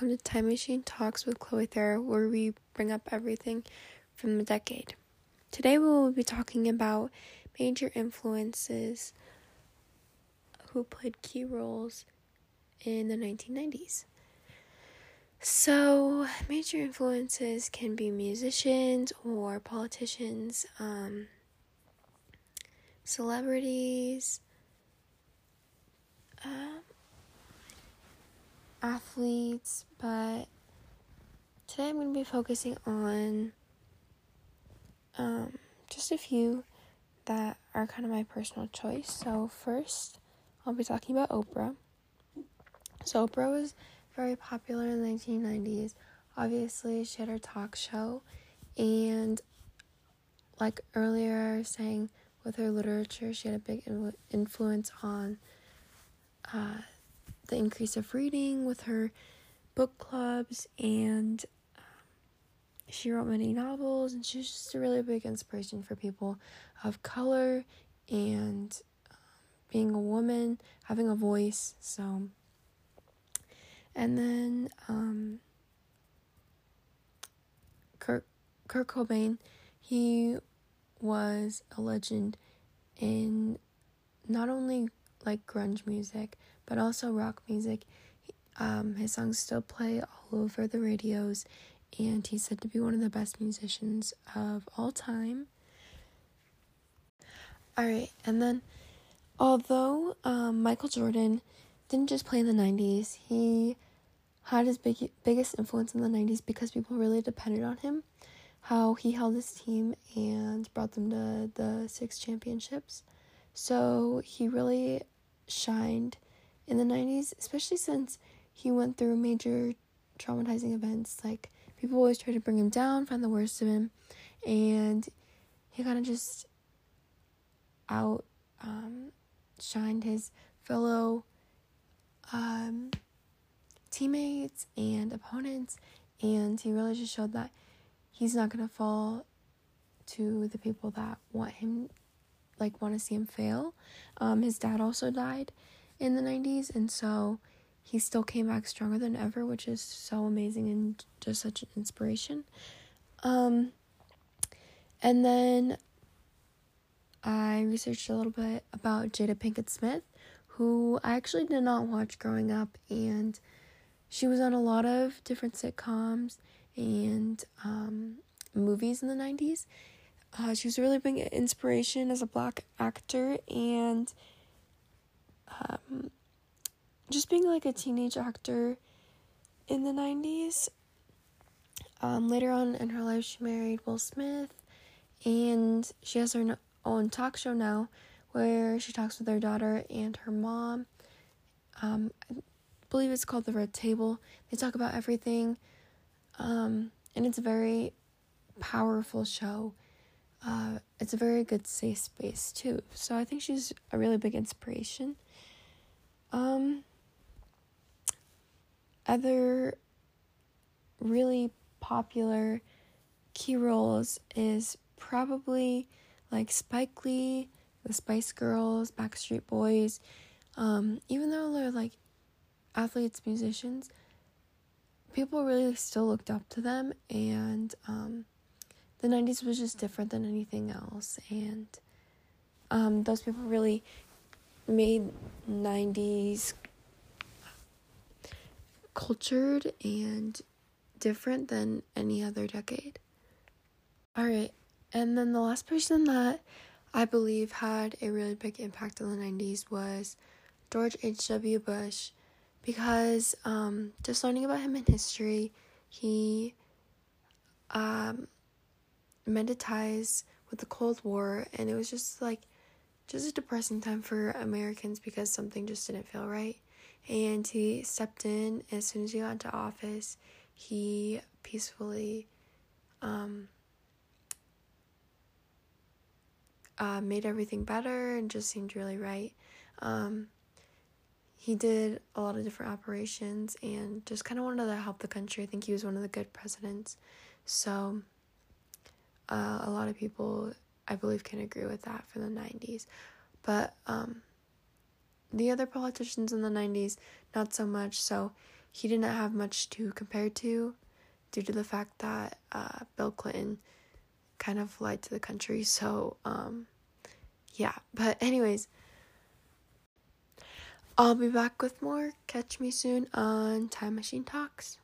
welcome to Time Machine Talks with Chloe Thayer, where we bring up everything from the decade. Today we will be talking about major influences who played key roles in the 1990s. So, major influences can be musicians or politicians, um, celebrities, um, athletes, but today I'm going to be focusing on um, just a few that are kind of my personal choice. So, first, I'll be talking about Oprah. So, Oprah was very popular in the 1990s. Obviously, she had her talk show, and like earlier, I was saying with her literature, she had a big influence on. Uh, the increase of reading with her book clubs and um, she wrote many novels and she's just a really big inspiration for people of color and um, being a woman having a voice so. And then um, Kurt, Kurt Cobain he was a legend in not only like grunge music but also rock music. Um, his songs still play all over the radios, and he's said to be one of the best musicians of all time. Alright, and then although um, Michael Jordan didn't just play in the 90s, he had his big, biggest influence in the 90s because people really depended on him. How he held his team and brought them to the six championships. So he really shined in the 90s, especially since he went through major traumatizing events. Like, people always try to bring him down, find the worst of him, and he kind of just out um, shined his fellow um, teammates and opponents, and he really just showed that he's not gonna fall to the people that want him, like, want to see him fail. Um, his dad also died, in the 90s and so he still came back stronger than ever which is so amazing and just such an inspiration um and then I researched a little bit about Jada Pinkett Smith who I actually did not watch growing up and she was on a lot of different sitcoms and um, movies in the 90s. Uh, she was really big inspiration as a black actor and um, just being like a teenage actor in the 90s. Um, later on in her life, she married Will Smith, and she has her own talk show now where she talks with her daughter and her mom. Um, I believe it's called The Red Table. They talk about everything, um, and it's a very powerful show. Uh, it's a very good safe space too. So I think she's a really big inspiration. Um, other really popular key roles is probably like Spike Lee, the Spice Girls, Backstreet Boys. Um, even though they're like athletes, musicians, people really still looked up to them, and um, the 90s was just different than anything else. And um, those people really made 90s cultured and different than any other decade. Alright, and then the last person that I believe had a really big impact in the 90s was George H.W. Bush because um, just learning about him in history, he um, mended ties with the Cold War, and it was just like just a depressing time for Americans because something just didn't feel right. And he stepped in as soon as he got into office. He peacefully um, uh, made everything better and just seemed really right. Um, he did a lot of different operations and just kind of wanted to help the country. I think he was one of the good presidents. So, uh, a lot of people I believe can agree with that for the 90s. But um, the other politicians in the 90s, not so much. So he didn't have much to compare to due to the fact that uh, Bill Clinton kind of lied to the country. So, um, yeah. But, anyways, I'll be back with more. Catch me soon on Time Machine Talks.